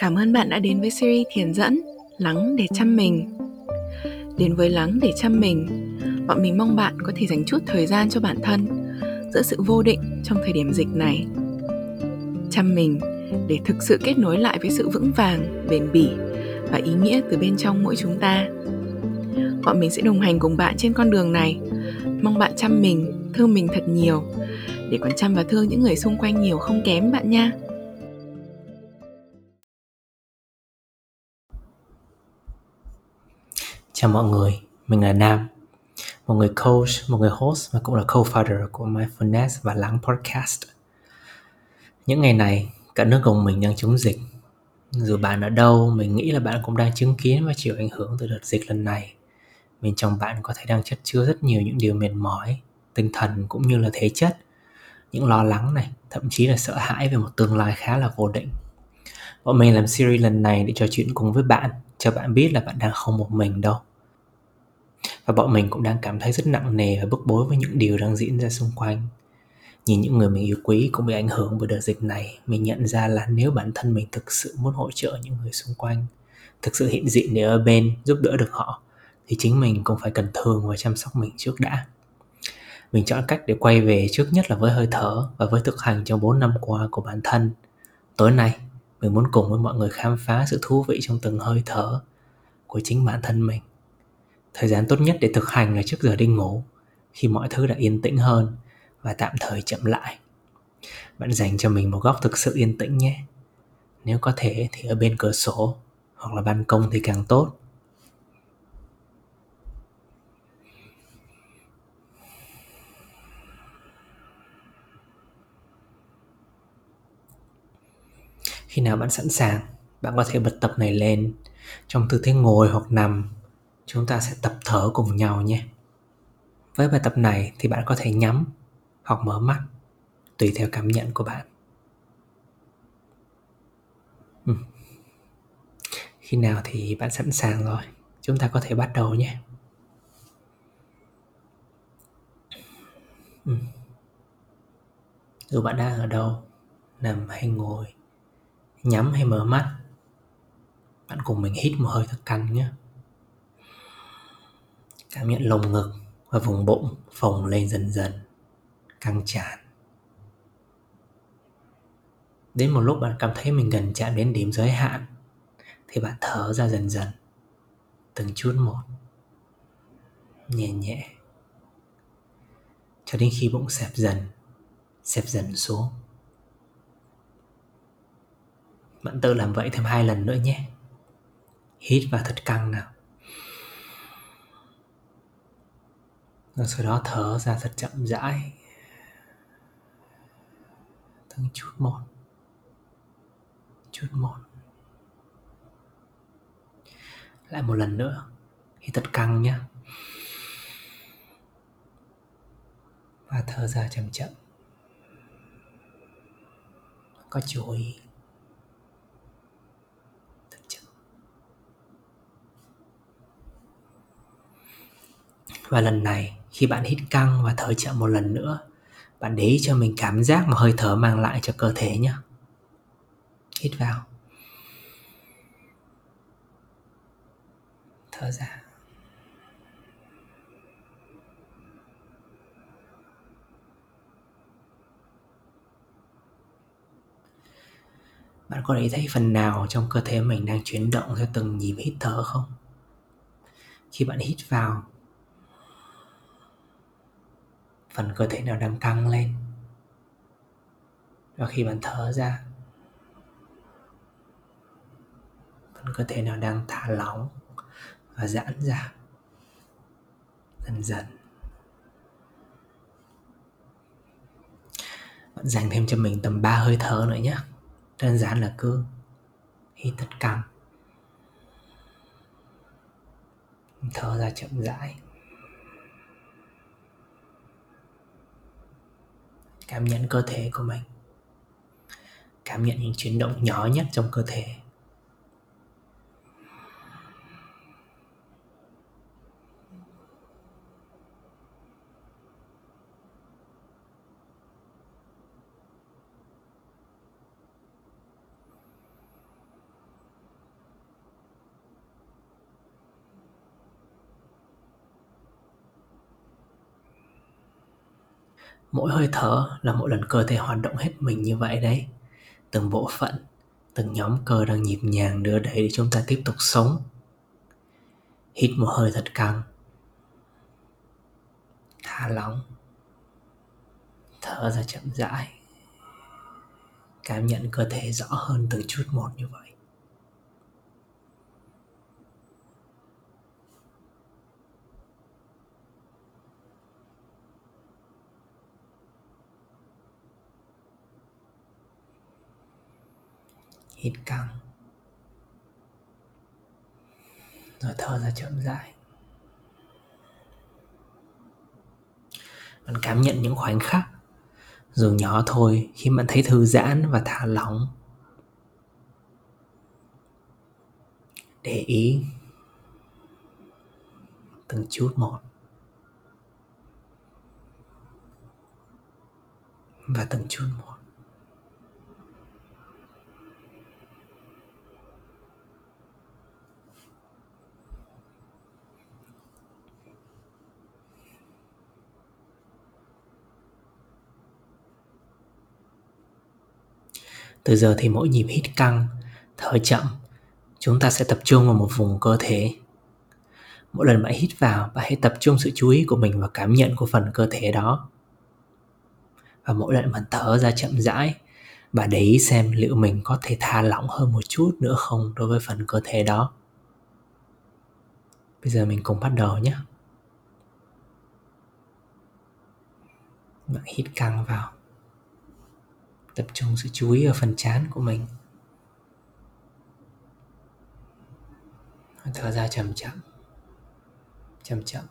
Cảm ơn bạn đã đến với series thiền dẫn Lắng để chăm mình. Đến với Lắng để chăm mình, bọn mình mong bạn có thể dành chút thời gian cho bản thân giữa sự vô định trong thời điểm dịch này. Chăm mình để thực sự kết nối lại với sự vững vàng, bền bỉ và ý nghĩa từ bên trong mỗi chúng ta. Bọn mình sẽ đồng hành cùng bạn trên con đường này. Mong bạn chăm mình, thương mình thật nhiều để còn chăm và thương những người xung quanh nhiều không kém bạn nha. Chào mọi người, mình là Nam, một người coach, một người host và cũng là co-founder của Mindfulness và Lắng Podcast. Những ngày này, cả nước cùng mình đang chống dịch. Dù bạn ở đâu, mình nghĩ là bạn cũng đang chứng kiến và chịu ảnh hưởng từ đợt dịch lần này. Bên trong bạn có thể đang chất chứa rất nhiều những điều mệt mỏi, tinh thần cũng như là thể chất, những lo lắng này, thậm chí là sợ hãi về một tương lai khá là vô định. Bọn mình làm series lần này để trò chuyện cùng với bạn, cho bạn biết là bạn đang không một mình đâu và bọn mình cũng đang cảm thấy rất nặng nề và bức bối với những điều đang diễn ra xung quanh. Nhìn những người mình yêu quý cũng bị ảnh hưởng bởi đợt dịch này, mình nhận ra là nếu bản thân mình thực sự muốn hỗ trợ những người xung quanh, thực sự hiện diện để ở bên, giúp đỡ được họ, thì chính mình cũng phải cần thương và chăm sóc mình trước đã. Mình chọn cách để quay về trước nhất là với hơi thở và với thực hành trong 4 năm qua của bản thân. Tối nay, mình muốn cùng với mọi người khám phá sự thú vị trong từng hơi thở của chính bản thân mình thời gian tốt nhất để thực hành là trước giờ đi ngủ, khi mọi thứ đã yên tĩnh hơn và tạm thời chậm lại. Bạn dành cho mình một góc thực sự yên tĩnh nhé. Nếu có thể thì ở bên cửa sổ hoặc là ban công thì càng tốt. Khi nào bạn sẵn sàng, bạn có thể bật tập này lên trong tư thế ngồi hoặc nằm chúng ta sẽ tập thở cùng nhau nhé. Với bài tập này thì bạn có thể nhắm hoặc mở mắt, tùy theo cảm nhận của bạn. Ừ. khi nào thì bạn sẵn sàng rồi? Chúng ta có thể bắt đầu nhé. Ừ. dù bạn đang ở đâu, nằm hay ngồi, nhắm hay mở mắt, bạn cùng mình hít một hơi thật căng nhé. Cảm nhận lồng ngực và vùng bụng phồng lên dần dần, căng tràn. Đến một lúc bạn cảm thấy mình gần chạm đến điểm giới hạn thì bạn thở ra dần dần, từng chút một, nhẹ nhẹ. Cho đến khi bụng xẹp dần, xẹp dần xuống. Bạn tự làm vậy thêm hai lần nữa nhé. Hít vào thật căng nào. Rồi sau đó thở ra thật chậm rãi. Từng chút một. Chút một. Lại một lần nữa. Hít thật căng nhé và thở ra chậm chậm. Có chú ý. Và lần này khi bạn hít căng và thở chậm một lần nữa, bạn để ý cho mình cảm giác mà hơi thở mang lại cho cơ thể nhé. Hít vào. Thở ra. Bạn có để thấy phần nào trong cơ thể mình đang chuyển động theo từng nhịp hít thở không? Khi bạn hít vào phần cơ thể nào đang căng lên. Và khi bạn thở ra, phần cơ thể nào đang thả lỏng và giãn ra, dần dần. Bạn dành thêm cho mình tầm 3 hơi thở nữa nhé. Đơn giản là cứ hít thật căng. Thở ra chậm rãi. Cảm nhận cơ thể của mình. Cảm nhận những chuyển động nhỏ nhất trong cơ thể. Mỗi hơi thở là mỗi lần cơ thể hoạt động hết mình như vậy đấy. Từng bộ phận, từng nhóm cơ đang nhịp nhàng đưa đẩy để chúng ta tiếp tục sống. Hít một hơi thật căng. Thả lỏng. Thở ra chậm rãi. Cảm nhận cơ thể rõ hơn từng chút một như vậy. Hít căng. Rồi thở ra chậm rãi. Bạn cảm nhận những khoảnh khắc, dù nhỏ thôi, khi bạn thấy thư giãn và thả lỏng. Để ý từng chút một và từng chút một. Từ giờ thì mỗi nhịp hít căng, thở chậm, chúng ta sẽ tập trung vào một vùng cơ thể. Mỗi lần bạn hít vào, bạn hãy tập trung sự chú ý của mình vào cảm nhận của phần cơ thể đó. Và mỗi lần bạn thở ra chậm rãi, bạn để ý xem liệu mình có thể thả lỏng hơn một chút nữa không đối với phần cơ thể đó. Bây giờ mình cùng bắt đầu nhé. Bạn hít căng vào tập trung sự chú ý ở phần chán của mình. Thở ra chậm chậm chậm chậm.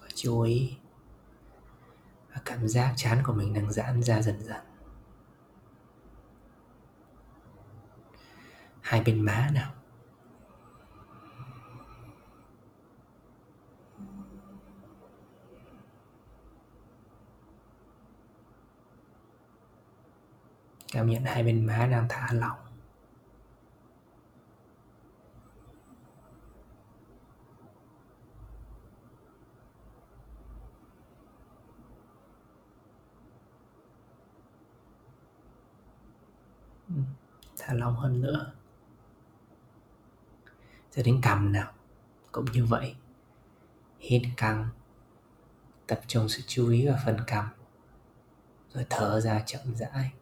Và chú ý và cảm giác chán của mình đang giãn ra dần dần. Hai bên má nào cảm nhận hai bên má đang thả lỏng. Ừ, thả lỏng hơn nữa. Rồi đến cầm nào cũng như vậy. Hít căng tập trung sự chú ý vào phần cầm, rồi thở ra chậm rãi.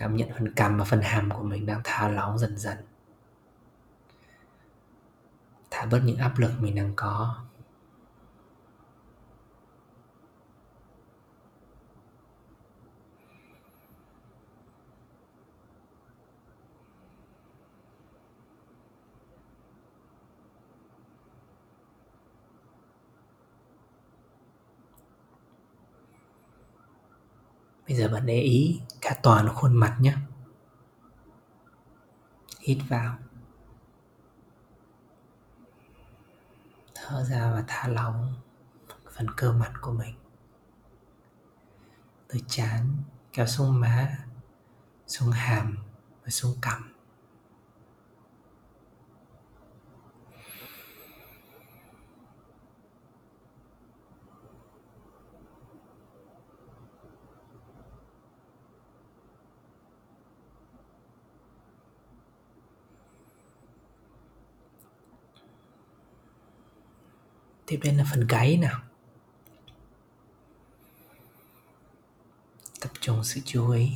Cảm nhận phần cằm và phần hàm của mình đang thả lỏng dần dần. Thả bớt những áp lực mình đang có. Bây giờ bạn để ý cả toàn khuôn mặt nhé hít vào. Thở ra và thả lỏng phần cơ mặt của mình. Từ chán kéo xuống má, xuống hàm và xuống cằm. Tiếp đến là phần gáy nào? Tập trung sự chú ý.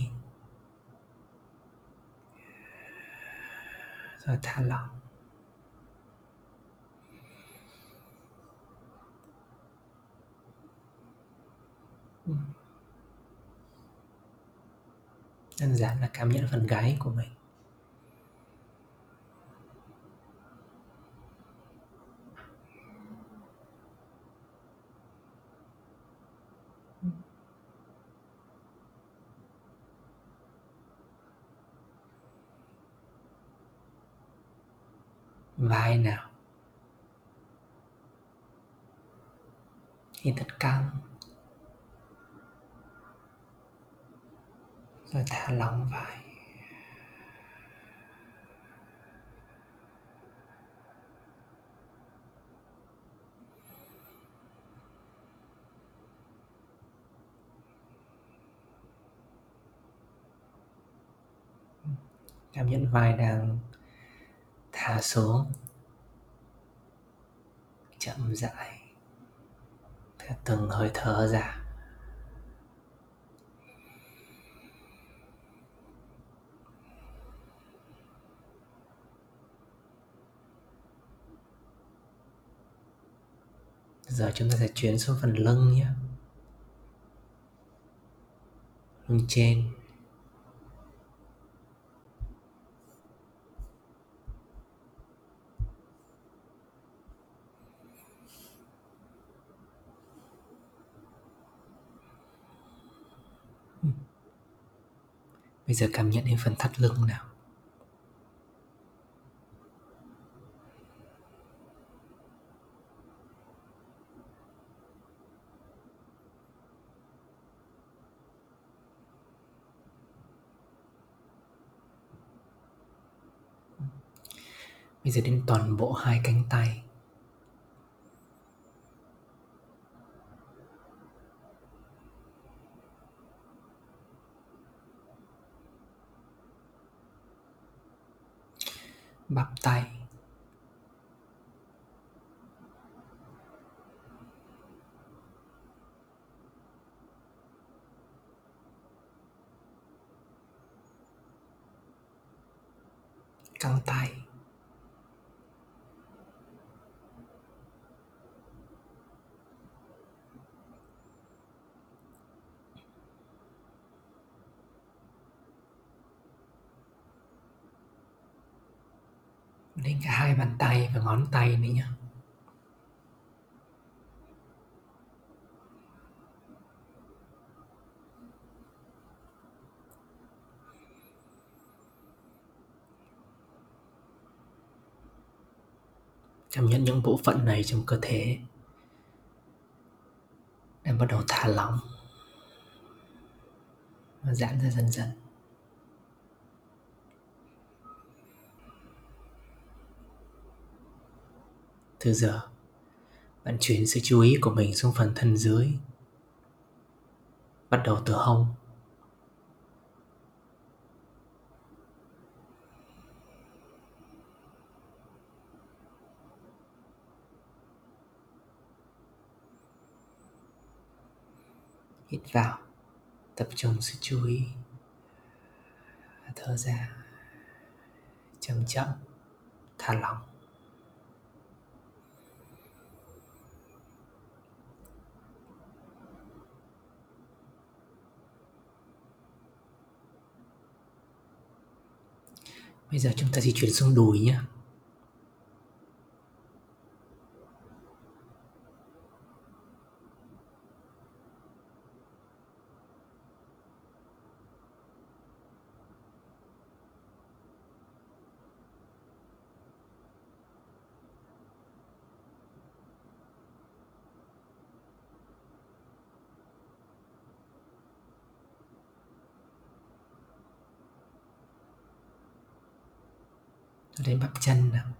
Rồi thả lỏng. Đơn giản là cảm nhận phần gáy của mình. vai nào. Hít thật căng rồi thả lỏng vai. Cảm nhận vai đang thả xuống. Chậm rãi theo từng hơi thở ra. Giờ chúng ta sẽ chuyển xuống phần lưng nhé. Lưng trên. Bây giờ cảm nhận đến phần thắt lưng nào? Bây giờ đến toàn bộ hai cánh tay. Bắp tay căng tay đến cả hai bàn tay và ngón tay nữa nhé cảm nhận những bộ phận này trong cơ thể đang bắt đầu thả lỏng và giãn ra dần dần. Từ giờ. Bạn chuyển sự chú ý của mình xuống phần thân dưới. Bắt đầu từ hông. Hít vào. Tập trung sự chú ý. Thở ra. Chậm chậm thả lỏng. Bây giờ chúng ta di chuyển xuống đùi nhé. Đến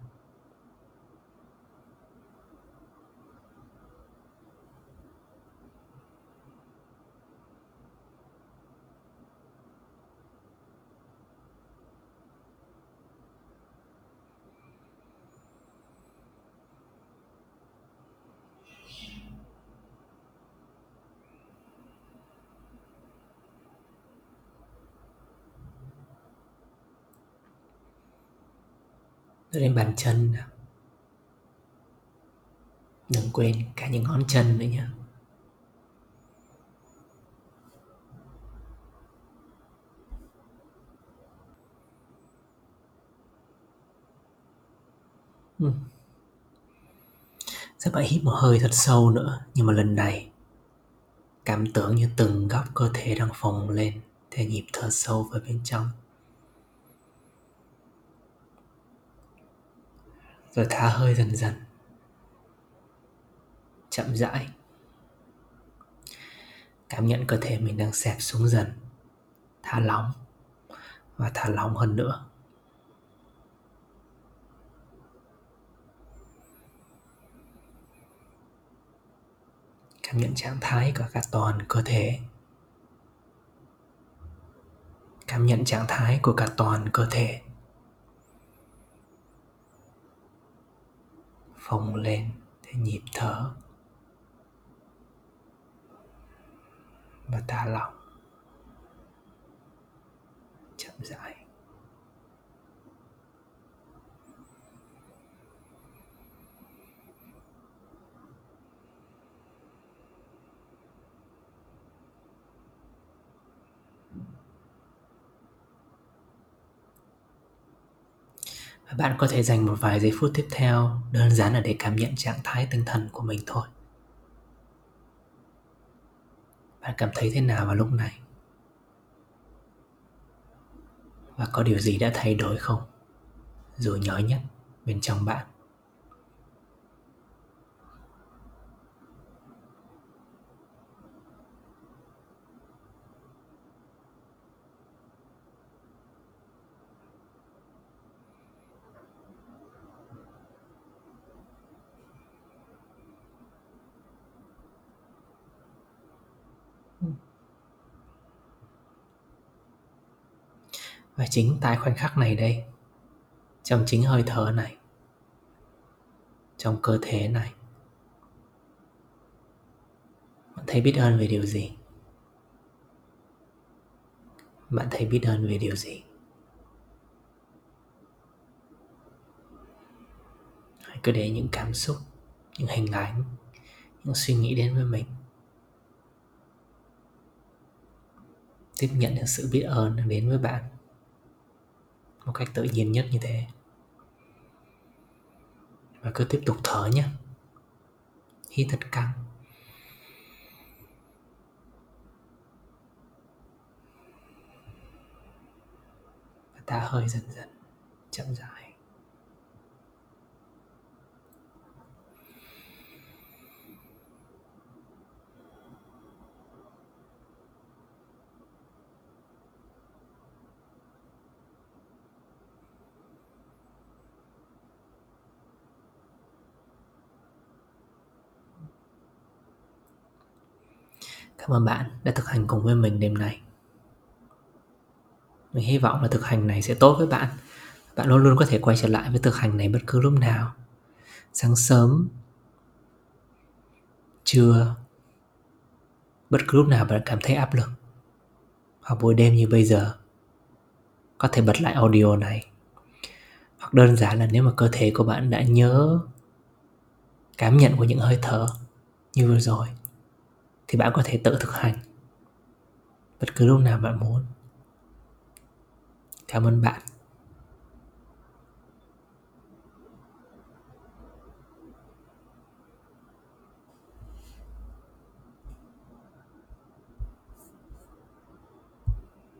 lên đến bàn chân Đừng quên cả những ngón chân nữa nhé Ừ. phải hít một hơi thật sâu nữa, Nhưng mà lần này, Cảm tưởng như từng góc cơ thể đang phồng lên Theo nhịp thở sâu vào bên trong. Rồi thả hơi dần dần. Chậm rãi. Cảm nhận cơ thể mình đang xẹp xuống dần. Thả lỏng. Và thả lỏng hơn nữa. Cảm nhận trạng thái của cả toàn cơ thể. Cảm nhận trạng thái của cả toàn cơ thể. Phồng lên theo nhịp thở. Và thả lỏng. Chậm rãi. Và bạn có thể dành một vài giây phút tiếp theo, đơn giản là để cảm nhận trạng thái tinh thần của mình thôi. Bạn cảm thấy thế nào vào lúc này? Và có điều gì đã thay đổi không? Dù nhỏ nhất, bên trong bạn. Và chính tại khoảnh khắc này đây, trong chính hơi thở này, trong cơ thể này. Bạn thấy biết ơn về điều gì? Bạn thấy biết ơn về điều gì? Hãy cứ để những cảm xúc, những hình ảnh, những suy nghĩ đến với mình. Tiếp nhận những sự biết ơn đến với bạn một cách tự nhiên nhất như thế. Và cứ tiếp tục thở nhé. Hít thật căng. Và ta hơi dần dần, chậm rãi. Cảm ơn bạn đã thực hành cùng với mình đêm nay. Mình hy vọng là thực hành này sẽ tốt với bạn. Bạn luôn luôn có thể quay trở lại với thực hành này bất cứ lúc nào. Sáng sớm, trưa, bất cứ lúc nào bạn cảm thấy áp lực. Hoặc buổi đêm như bây giờ, có thể bật lại audio này. Hoặc đơn giản là nếu mà cơ thể của bạn đã nhớ cảm nhận của những hơi thở như vừa rồi thì bạn có thể tự thực hành. Bất cứ lúc nào bạn muốn. Cảm ơn bạn.